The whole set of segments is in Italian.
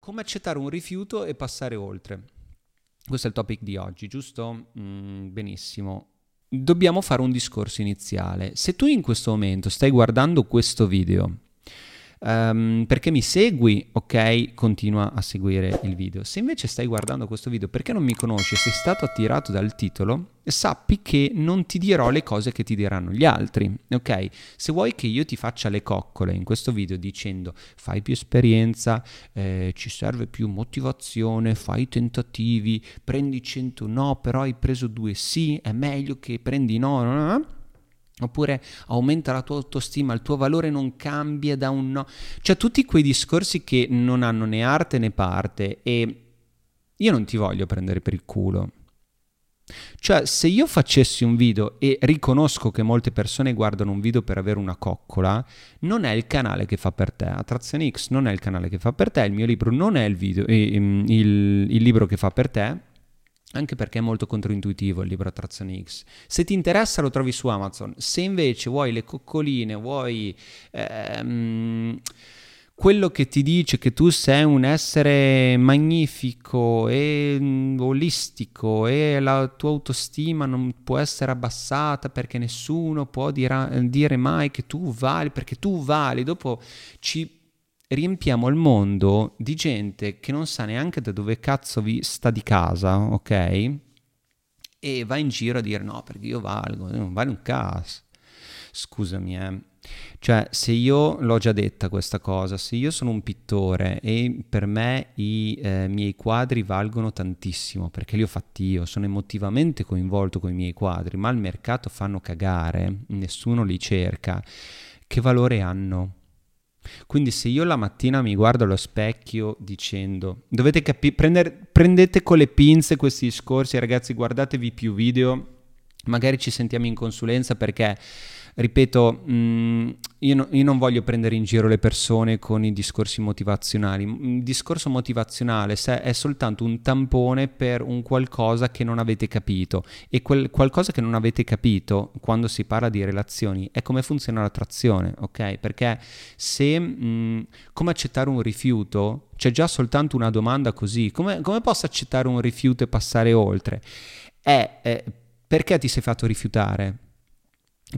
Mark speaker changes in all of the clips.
Speaker 1: Come accettare un rifiuto e passare oltre. Questo è il topic di oggi, giusto? Mm, benissimo. Dobbiamo fare un discorso iniziale. Se tu in questo momento stai guardando questo video Um, perché mi segui, ok, continua a seguire il video. Se invece stai guardando questo video perché non mi conosci, sei stato attirato dal titolo, sappi che non ti dirò le cose che ti diranno gli altri, ok? Se vuoi che io ti faccia le coccole in questo video dicendo fai più esperienza, eh, ci serve più motivazione, fai tentativi, prendi 100 no, però hai preso 2 sì, è meglio che prendi no, no, no Oppure aumenta la tua autostima, il tuo valore non cambia da un no. Cioè tutti quei discorsi che non hanno né arte né parte e io non ti voglio prendere per il culo. Cioè se io facessi un video e riconosco che molte persone guardano un video per avere una coccola, non è il canale che fa per te. Attrazione X non è il canale che fa per te, il mio libro non è il, video, il, il, il libro che fa per te anche perché è molto controintuitivo il libro Attrazione X. Se ti interessa lo trovi su Amazon, se invece vuoi le coccoline, vuoi ehm, quello che ti dice che tu sei un essere magnifico e mm, olistico e la tua autostima non può essere abbassata perché nessuno può dire, dire mai che tu vali, perché tu vali, dopo ci riempiamo il mondo di gente che non sa neanche da dove cazzo vi sta di casa, ok? E va in giro a dire no, perché io valgo, non vale un cazzo. Scusami, eh. Cioè, se io l'ho già detta questa cosa, se io sono un pittore e per me i eh, miei quadri valgono tantissimo perché li ho fatti io, sono emotivamente coinvolto con i miei quadri, ma al mercato fanno cagare, nessuno li cerca, che valore hanno? Quindi se io la mattina mi guardo allo specchio dicendo, dovete capire, prendete con le pinze questi discorsi, ragazzi, guardatevi più video, magari ci sentiamo in consulenza perché ripeto, mh, mm, io, no, io, non voglio prendere in giro le persone con i discorsi motivazionali. Il discorso motivazionale è soltanto un tampone per un qualcosa che non avete capito e quel qualcosa che non avete capito quando si parla di relazioni è come funziona l'attrazione, ok? Perché se mh, mm, come accettare un rifiuto, c'è già soltanto una domanda così, come, come posso accettare un rifiuto e passare oltre? È, è perché ti sei fatto rifiutare?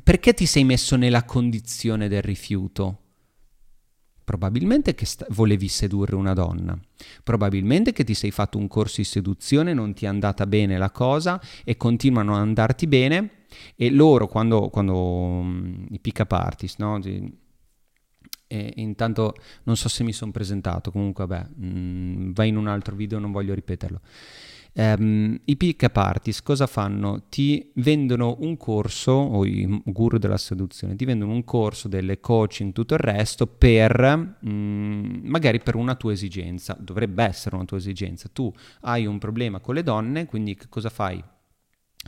Speaker 1: Perché ti sei messo nella condizione del rifiuto? Probabilmente che sta- volevi sedurre una donna, probabilmente che ti sei fatto un corso di seduzione, non ti è andata bene la cosa e continuano ad andarti bene e loro quando, quando um, i pick up artist, no? E intanto non so se mi sono presentato, comunque vabbè, mh, mm, vai in un altro video, non voglio ripeterlo. Um, I pick-up artist cosa fanno? Ti vendono un corso, o i guru della seduzione, ti vendono un corso, delle coaching, tutto il resto per um, magari per una tua esigenza. Dovrebbe essere una tua esigenza. Tu hai un problema con le donne, quindi che cosa fai?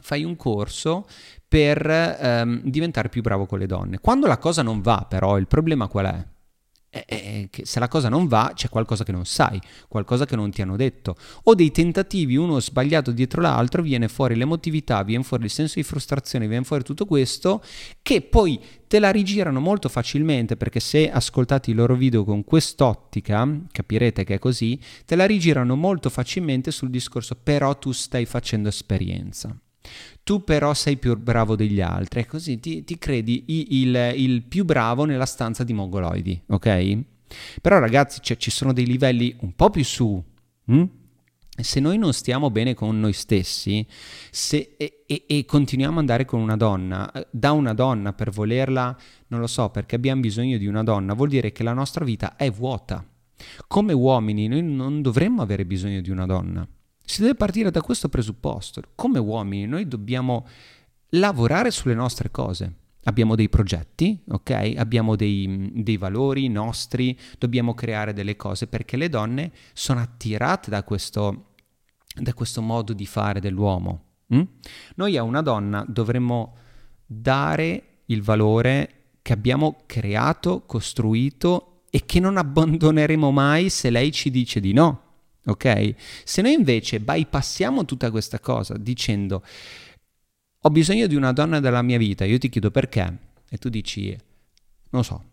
Speaker 1: Fai un corso per um, diventare più bravo con le donne. Quando la cosa non va, però, il problema qual è? Eh, che se la cosa non va c'è qualcosa che non sai, qualcosa che non ti hanno detto, o dei tentativi uno sbagliato dietro l'altro, viene fuori l'emotività, viene fuori il senso di frustrazione, viene fuori tutto questo che poi te la rigirano molto facilmente perché se ascoltate i loro video con quest'ottica, capirete che è così, te la rigirano molto facilmente sul discorso però tu stai facendo esperienza. Tu però sei più bravo degli altri e così ti, ti credi il, il, più bravo nella stanza di mongoloidi, ok? Però ragazzi cioè, ci sono dei livelli un po' più su. Hm? Se noi non stiamo bene con noi stessi se, e, e, e, continuiamo ad andare con una donna, eh, da una donna per volerla, non lo so, perché abbiamo bisogno di una donna, vuol dire che la nostra vita è vuota. Come uomini noi non dovremmo avere bisogno di una donna. Si deve partire da questo presupposto. Come uomini noi dobbiamo lavorare sulle nostre cose. Abbiamo dei progetti, ok? Abbiamo dei, dei, valori nostri, dobbiamo creare delle cose perché le donne sono attirate da questo, da questo modo di fare dell'uomo. Mm? Noi a una donna dovremmo dare il valore che abbiamo creato, costruito e che non abbandoneremo mai se lei ci dice di no. Ok? Se noi invece bypassiamo tutta questa cosa dicendo ho bisogno di una donna della mia vita, io ti chiedo perché e tu dici, non so,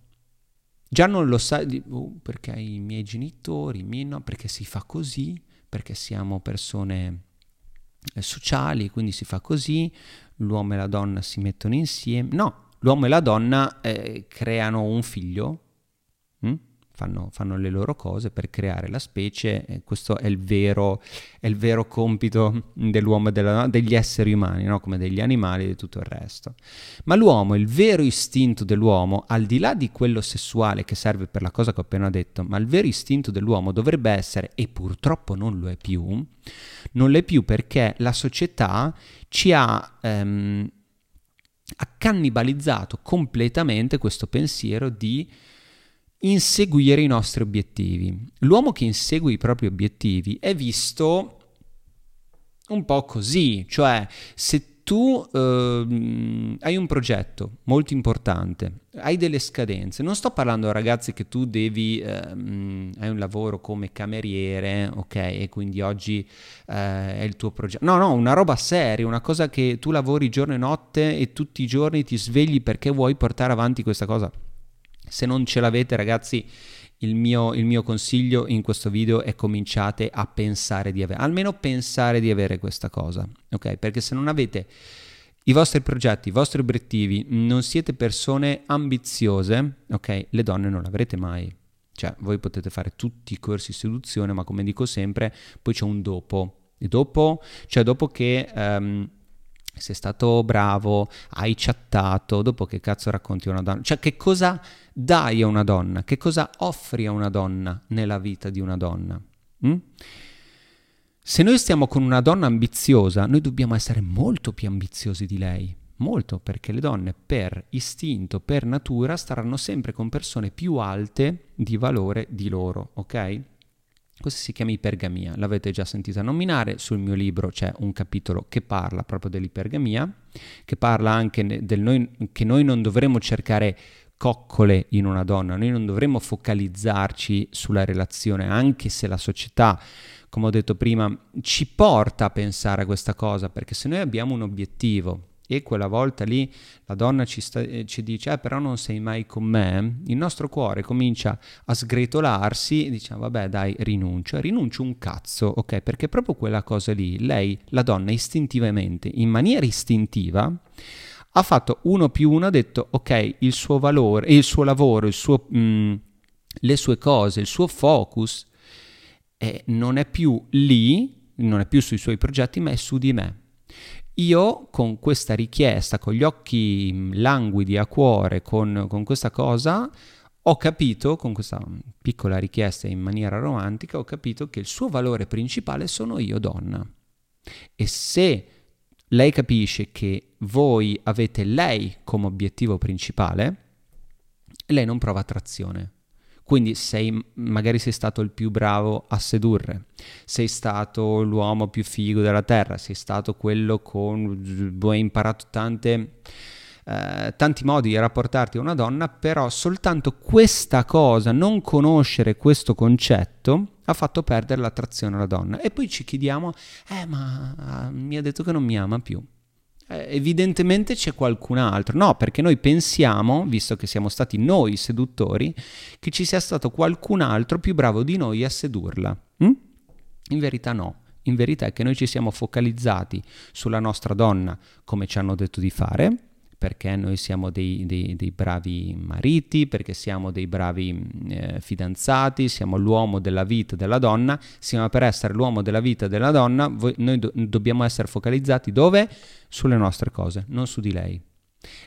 Speaker 1: già non lo sai, oh, perché i miei genitori, i miei no, perché si fa così, perché siamo persone eh, sociali, quindi si fa così, l'uomo e la donna si mettono insieme, no, l'uomo e la donna eh, creano un figlio, hm? Fanno, fanno, le loro cose per creare la specie, e questo è il vero, è il vero compito dell'uomo e della degli esseri umani, no? come degli animali e di tutto il resto. Ma l'uomo, il vero istinto dell'uomo, al di là di quello sessuale che serve per la cosa che ho appena detto, ma il vero istinto dell'uomo dovrebbe essere, e purtroppo non lo è più, non lo è più perché la società ci ha... Ehm, ha cannibalizzato completamente questo pensiero di inseguire i nostri obiettivi. L'uomo che insegue i propri obiettivi è visto un po' così, cioè se tu eh, hai un progetto molto importante, hai delle scadenze, non sto parlando ragazzi che tu devi, eh, hai un lavoro come cameriere, ok, e quindi oggi eh, è il tuo progetto, no, no, una roba seria, una cosa che tu lavori giorno e notte e tutti i giorni ti svegli perché vuoi portare avanti questa cosa se non ce l'avete ragazzi, il mio, il mio, consiglio in questo video è cominciate a pensare di avere, almeno pensare di avere questa cosa, ok? Perché se non avete i vostri progetti, i vostri obiettivi, non siete persone ambiziose, ok? Le donne non l'avrete mai. Cioè, voi potete fare tutti i corsi di seduzione, ma come dico sempre, poi c'è un dopo. E dopo, cioè dopo che... Um, sei stato bravo, hai chattato, dopo che cazzo racconti una donna? Cioè che cosa dai a una donna? Che cosa offri a una donna nella vita di una donna? Mm? Se noi stiamo con una donna ambiziosa, noi dobbiamo essere molto più ambiziosi di lei. Molto, perché le donne per istinto, per natura, staranno sempre con persone più alte di valore di loro, ok? Questo si chiama ipergamia, l'avete già sentita nominare, sul mio libro c'è un capitolo che parla proprio dell'ipergamia, che parla anche del noi, che noi non dovremmo cercare coccole in una donna, noi non dovremmo focalizzarci sulla relazione, anche se la società, come ho detto prima, ci porta a pensare a questa cosa, perché se noi abbiamo un obiettivo, e quella volta lì la donna ci, sta, eh, ci dice, eh, però non sei mai con me, il nostro cuore comincia a sgretolarsi diciamo, vabbè dai, rinuncio, rinuncio un cazzo, ok? Perché proprio quella cosa lì, lei, la donna, istintivamente, in maniera istintiva, ha fatto uno più uno, ha detto, ok, il suo valore, il suo lavoro, il suo, mh, mm, le sue cose, il suo focus eh, non è più lì, non è più sui suoi progetti, ma è su di me io con questa richiesta, con gli occhi mm, languidi a cuore, con, con questa cosa, ho capito, con questa piccola richiesta in maniera romantica, ho capito che il suo valore principale sono io donna. E se lei capisce che voi avete lei come obiettivo principale, lei non prova attrazione. Quindi sei, magari sei stato il più bravo a sedurre, sei stato l'uomo più figo della terra, sei stato quello con... hai imparato tante, eh, tanti modi di rapportarti a una donna, però soltanto questa cosa, non conoscere questo concetto, ha fatto perdere l'attrazione alla donna. E poi ci chiediamo, eh ma ah, mi ha detto che non mi ama più eh, evidentemente c'è qualcun altro. No, perché noi pensiamo, visto che siamo stati noi seduttori, che ci sia stato qualcun altro più bravo di noi a sedurla. Hm? In verità no. In verità è che noi ci siamo focalizzati sulla nostra donna come ci hanno detto di fare, perché noi siamo dei, dei, dei bravi mariti, perché siamo dei bravi eh, fidanzati, siamo l'uomo della vita della donna, siamo per essere l'uomo della vita della donna, voi, noi do, dobbiamo essere focalizzati dove? Sulle nostre cose, non su di lei.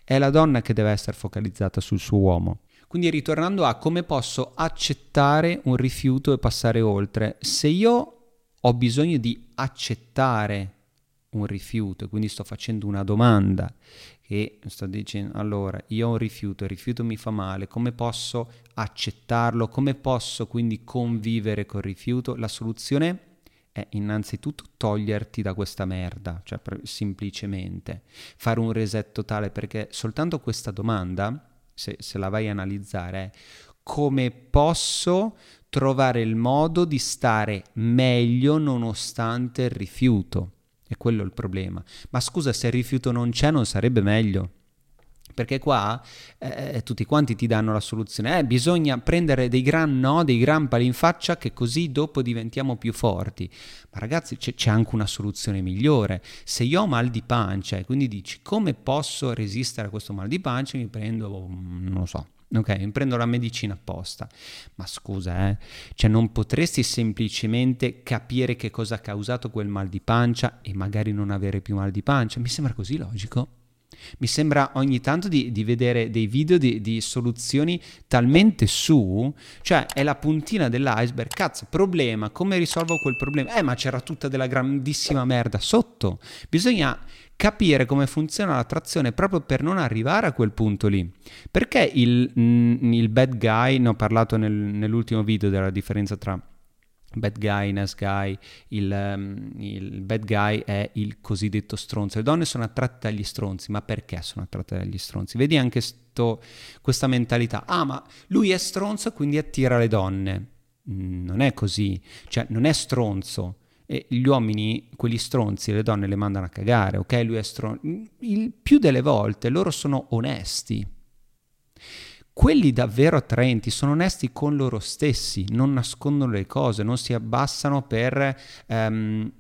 Speaker 1: È la donna che deve essere focalizzata sul suo uomo. Quindi ritornando a come posso accettare un rifiuto e passare oltre, se io ho bisogno di accettare un rifiuto, quindi sto facendo una domanda che sto dicendo allora io ho un rifiuto, il rifiuto mi fa male, come posso accettarlo, come posso quindi convivere col rifiuto? La soluzione è innanzitutto toglierti da questa merda, cioè semplicemente fare un reset totale perché soltanto questa domanda, se, se la vai a analizzare, è come posso trovare il modo di stare meglio nonostante il rifiuto? È quello il problema. Ma scusa, se il rifiuto non c'è, non sarebbe meglio? Perché qua eh, eh, tutti quanti ti danno la soluzione. Eh, bisogna prendere dei gran no, dei gran pali in faccia che così dopo diventiamo più forti. Ma ragazzi c'è, c'è anche una soluzione migliore. Se io ho mal di pancia e quindi dici come posso resistere a questo mal di pancia, mi prendo, mm, non lo so, Ok, prendo la medicina apposta. Ma scusa, eh? Cioè non potresti semplicemente capire che cosa ha causato quel mal di pancia e magari non avere più mal di pancia? Mi sembra così logico. Mi sembra ogni tanto di, di vedere dei video di, di, soluzioni talmente su, cioè è la puntina dell'iceberg, cazzo, problema, come risolvo quel problema? Eh, ma c'era tutta della grandissima merda sotto. Bisogna capire come funziona la trazione proprio per non arrivare a quel punto lì. Perché il, mm, il bad guy, ne ho parlato nel, nell'ultimo video della differenza tra bad guy, nice guy, il, um, il, bad guy è il cosiddetto stronzo. Le donne sono attratte dagli stronzi, ma perché sono attratte dagli stronzi? Vedi anche sto, questa mentalità, ah ma lui è stronzo quindi attira le donne. Mm, non è così, cioè non è stronzo. E gli uomini, quelli stronzi, le donne le mandano a cagare, ok? Lui è stronzo. Il più delle volte loro sono onesti quelli davvero attraenti sono onesti con loro stessi, non nascondono le cose, non si abbassano per um,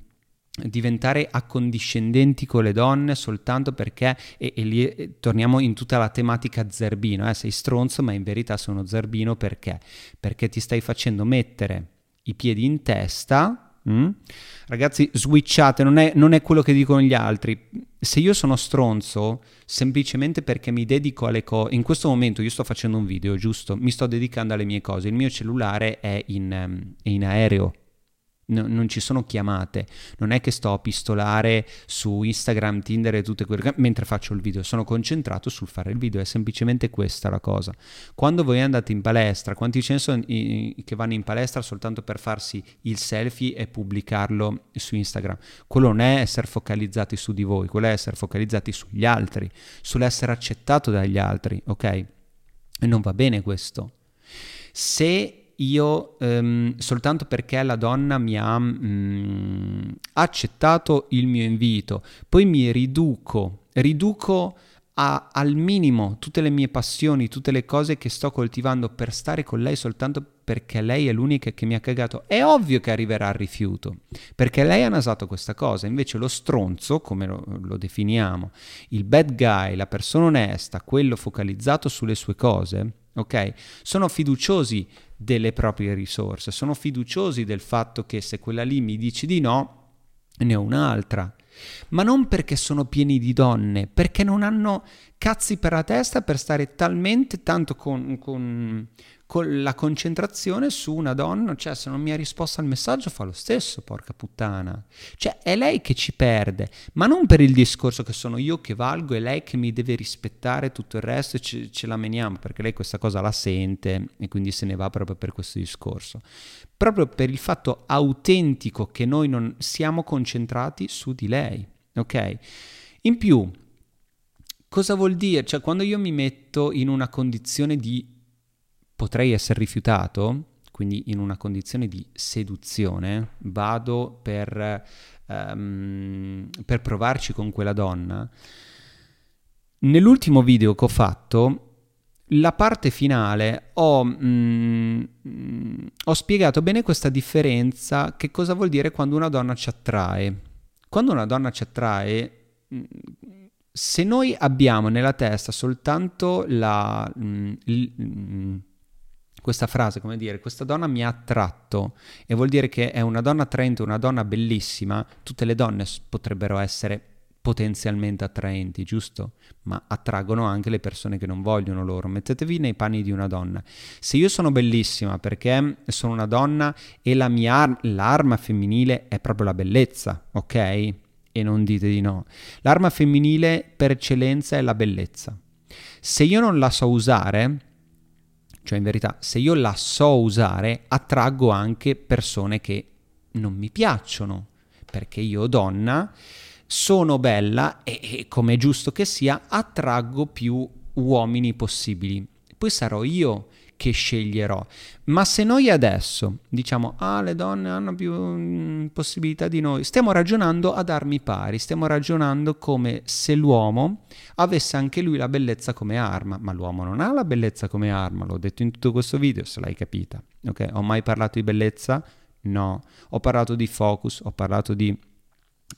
Speaker 1: diventare accondiscendenti con le donne soltanto perché, e, e lì e, torniamo in tutta la tematica zerbino, eh, sei stronzo ma in verità sono zerbino perché? Perché ti stai facendo mettere i piedi in testa Mm? Ragazzi, switchate, non è, non è, quello che dicono gli altri. Se io sono stronzo, semplicemente perché mi dedico alle cose. In questo momento io sto facendo un video, giusto? Mi sto dedicando alle mie cose. Il mio cellulare è in, um, è in aereo No, non ci sono chiamate, non è che sto a pistolare su Instagram, Tinder e tutte quelle cose mentre faccio il video, sono concentrato sul fare il video, è semplicemente questa la cosa. Quando voi andate in palestra, quanti ce ne sono che vanno in palestra soltanto per farsi il selfie e pubblicarlo su Instagram? Quello non è essere focalizzati su di voi, quello è essere focalizzati sugli altri, sull'essere accettato dagli altri, ok? E non va bene questo. Se io um, soltanto perché la donna mi ha um, accettato il mio invito, poi mi riduco, riduco a, al minimo tutte le mie passioni, tutte le cose che sto coltivando per stare con lei soltanto perché lei è l'unica che mi ha cagato. È ovvio che arriverà al rifiuto, perché lei ha nasato questa cosa, invece lo stronzo, come lo, lo definiamo, il bad guy, la persona onesta, quello focalizzato sulle sue cose, ok? Sono fiduciosi delle proprie risorse, sono fiduciosi del fatto che se quella lì mi dice di no, ne ho un'altra. Ma non perché sono pieni di donne, perché non hanno cazzi per la testa per stare talmente tanto con, con, con la concentrazione su una donna, cioè se non mi ha risposto al messaggio fa lo stesso, porca puttana. Cioè è lei che ci perde, ma non per il discorso che sono io che valgo e lei che mi deve rispettare tutto il resto e ce, ce la meniamo, perché lei questa cosa la sente e quindi se ne va proprio per questo discorso. Proprio per il fatto autentico che noi non siamo concentrati su di lei, ok? In più, cosa vuol dire? Cioè quando io mi metto in una condizione di potrei essere rifiutato, quindi in una condizione di seduzione, vado per, um, per provarci con quella donna. Nell'ultimo video che ho fatto, la parte finale ho, mm, ho, spiegato bene questa differenza, che cosa vuol dire quando una donna ci attrae. Quando una donna ci attrae, mm, se noi abbiamo nella testa soltanto la, mm, l, questa frase, come dire, questa donna mi ha attratto e vuol dire che è una donna attraente, una donna bellissima, tutte le donne potrebbero essere potenzialmente attraenti, giusto? Ma attraggono anche le persone che non vogliono loro. Mettetevi nei panni di una donna. Se io sono bellissima perché sono una donna e la mia ar- l'arma femminile è proprio la bellezza, ok? E non dite di no. L'arma femminile per eccellenza è la bellezza. Se io non la so usare, cioè in verità, se io la so usare, attraggo anche persone che non mi piacciono, perché io donna sono bella e, e come è giusto che sia, attraggo più uomini possibili. Poi sarò io che sceglierò. Ma se noi adesso diciamo, ah, le donne hanno più mm, possibilità di noi, stiamo ragionando ad armi pari, stiamo ragionando come se l'uomo avesse anche lui la bellezza come arma, ma l'uomo non ha la bellezza come arma, l'ho detto in tutto questo video, se l'hai capita. Ok, ho mai parlato di bellezza? No, ho parlato di focus, ho parlato di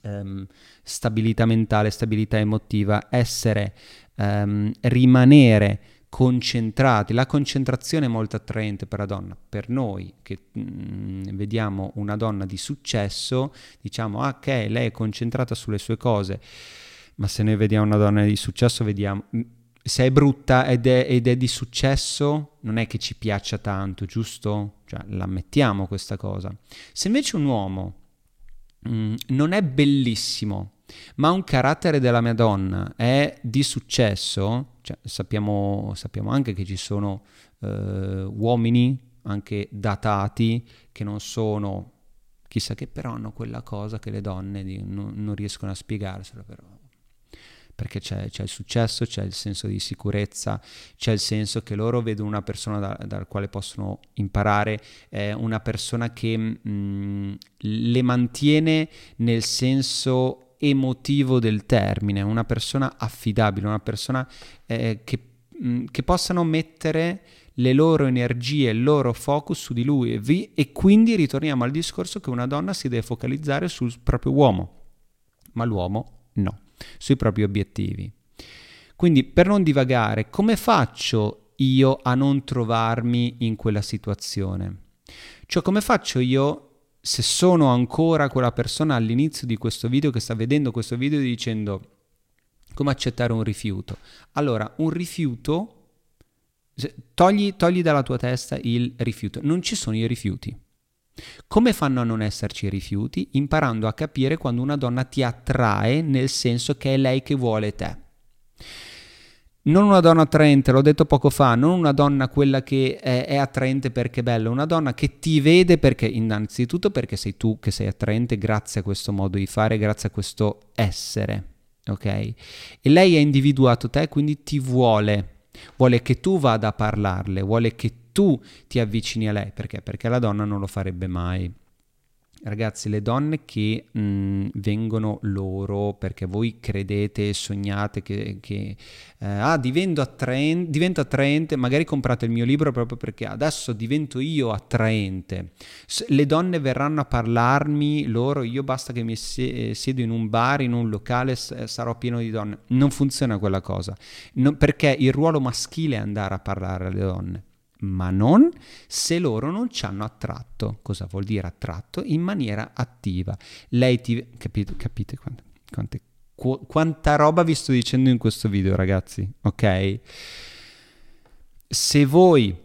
Speaker 1: um, stabilità mentale, stabilità emotiva, essere, um, rimanere concentrati. La concentrazione è molto attraente per la donna. Per noi che mh, mm, vediamo una donna di successo, diciamo ah, ok, lei è concentrata sulle sue cose, ma se noi vediamo una donna di successo, vediamo mm, se è brutta ed è, ed è, di successo, non è che ci piaccia tanto, giusto? Cioè, l'ammettiamo questa cosa. Se invece un uomo mh, mm, non è bellissimo, ma un carattere della Madonna è di successo, cioè, sappiamo, sappiamo, anche che ci sono eh, uomini anche datati che non sono chissà che però hanno quella cosa che le donne non, non, riescono a spiegarselo però. Perché c'è, c'è, il successo, c'è il senso di sicurezza, c'è il senso che loro vedono una persona da, dal quale possono imparare, eh, una persona che mh, mm, le mantiene nel senso emotivo del termine, una persona affidabile, una persona eh, che, mh, mm, che, possano mettere le loro energie, il loro focus su di lui e, vi, e quindi ritorniamo al discorso che una donna si deve focalizzare sul proprio uomo, ma l'uomo no, sui propri obiettivi. Quindi per non divagare, come faccio io a non trovarmi in quella situazione? Cioè come faccio io se sono ancora quella persona all'inizio di questo video che sta vedendo questo video dicendo come accettare un rifiuto. Allora, un rifiuto, togli, togli dalla tua testa il rifiuto. Non ci sono i rifiuti. Come fanno a non esserci rifiuti? Imparando a capire quando una donna ti attrae nel senso che è lei che vuole te non una donna attraente, l'ho detto poco fa, non una donna quella che è, è, attraente perché è bella, una donna che ti vede perché, innanzitutto perché sei tu che sei attraente grazie a questo modo di fare, grazie a questo essere, ok? E lei ha individuato te, quindi ti vuole, vuole che tu vada a parlarle, vuole che tu ti avvicini a lei, perché? Perché la donna non lo farebbe mai ragazzi, le donne che mh, vengono loro perché voi credete sognate che, che eh, ah, divento, attraente, magari comprate il mio libro proprio perché adesso divento io attraente. S- le donne verranno a parlarmi loro, io basta che mi se- siedo in un bar, in un locale, s- sarò pieno di donne. Non funziona quella cosa, no, perché il ruolo maschile è andare a parlare alle donne ma non se loro non ci hanno attratto. Cosa vuol dire attratto? In maniera attiva. Lei ti... Capite, capite quante, quante, qu- quanta roba vi sto dicendo in questo video, ragazzi? Ok? Se voi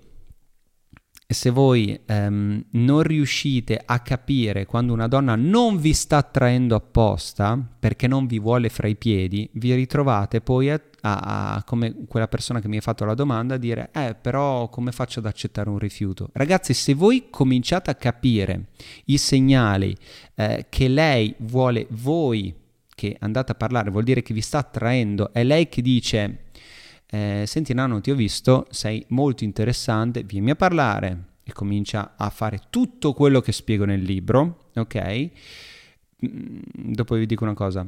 Speaker 1: se voi um, non riuscite a capire quando una donna non vi sta attraendo apposta perché non vi vuole fra i piedi, vi ritrovate poi a, a, a, come quella persona che mi ha fatto la domanda a dire eh però come faccio ad accettare un rifiuto? Ragazzi se voi cominciate a capire i segnali eh, che lei vuole voi che andate a parlare vuol dire che vi sta attraendo, è lei che dice eh, senti Nano ti ho visto, sei molto interessante, vieni a parlare e comincia a fare tutto quello che spiego nel libro, ok? Mm, dopo vi dico una cosa.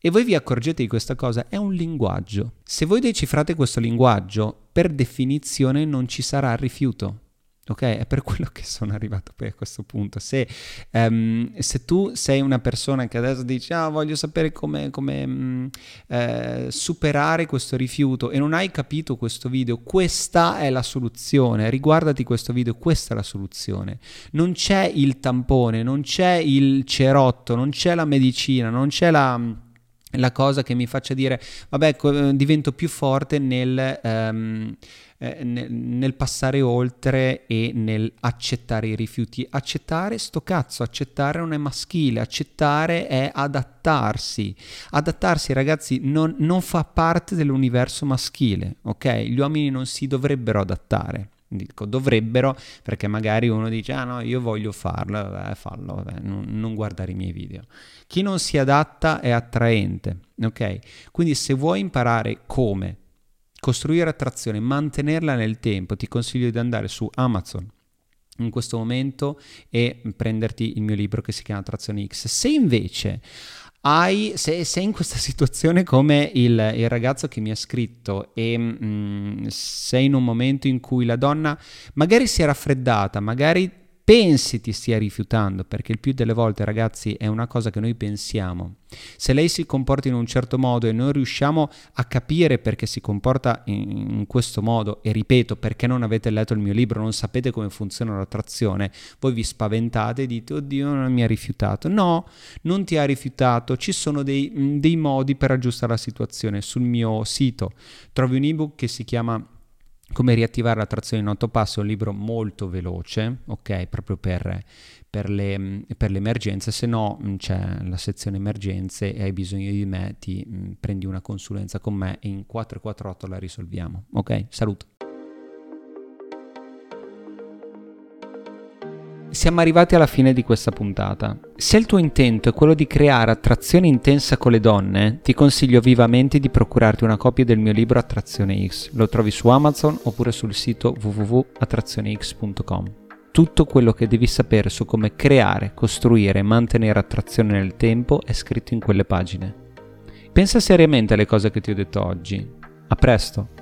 Speaker 1: E voi vi accorgete di questa cosa, è un linguaggio. Se voi decifrate questo linguaggio, per definizione non ci sarà rifiuto ok? È per quello che sono arrivato poi a questo punto. Se, um, se tu sei una persona che adesso dici, ah, voglio sapere come, um, eh, superare questo rifiuto e non hai capito questo video, questa è la soluzione. Riguardati questo video, questa è la soluzione. Non c'è il tampone, non c'è il cerotto, non c'è la medicina, non c'è la la cosa che mi faccia dire, vabbè, divento più forte nel... Um, eh, nel, nel, passare oltre e nel accettare i rifiuti. Accettare sto cazzo, accettare non è maschile, accettare è adattarsi. Adattarsi, ragazzi, non, non fa parte dell'universo maschile, ok? Gli uomini non si dovrebbero adattare. Dico dovrebbero perché magari uno dice ah no io voglio farlo, vabbè, fallo, vabbè, non, non, guardare i miei video. Chi non si adatta è attraente, ok? Quindi se vuoi imparare come costruire attrazione, mantenerla nel tempo, ti consiglio di andare su Amazon in questo momento e prenderti il mio libro che si chiama Attrazione X. Se invece hai, se sei in questa situazione come il, il, ragazzo che mi ha scritto e mm, sei in un momento in cui la donna magari si è raffreddata, magari pensi ti stia rifiutando, perché il più delle volte, ragazzi, è una cosa che noi pensiamo. Se lei si comporta in un certo modo e non riusciamo a capire perché si comporta in, in questo modo, e ripeto, perché non avete letto il mio libro, non sapete come funziona l'attrazione, voi vi spaventate e dite, oddio, non mi ha rifiutato. No, non ti ha rifiutato, ci sono dei, dei modi per aggiustare la situazione. Sul mio sito trovi un ebook che si chiama come riattivare la trazione in otto passi è un libro molto veloce, ok? Proprio per, per, le, per le, emergenze, se no mm, c'è la sezione emergenze e hai bisogno di me, ti mh, mm, prendi una consulenza con me e in 448 la risolviamo, ok? Saluto. Siamo arrivati alla fine di questa puntata. Se il tuo intento è quello di creare attrazione intensa con le donne, ti consiglio vivamente di procurarti una copia del mio libro Attrazione X. Lo trovi su Amazon oppure sul sito www.attrazionex.com. Tutto quello che devi sapere su come creare, costruire e mantenere attrazione nel tempo è scritto in quelle pagine. Pensa seriamente alle cose che ti ho detto oggi. A presto!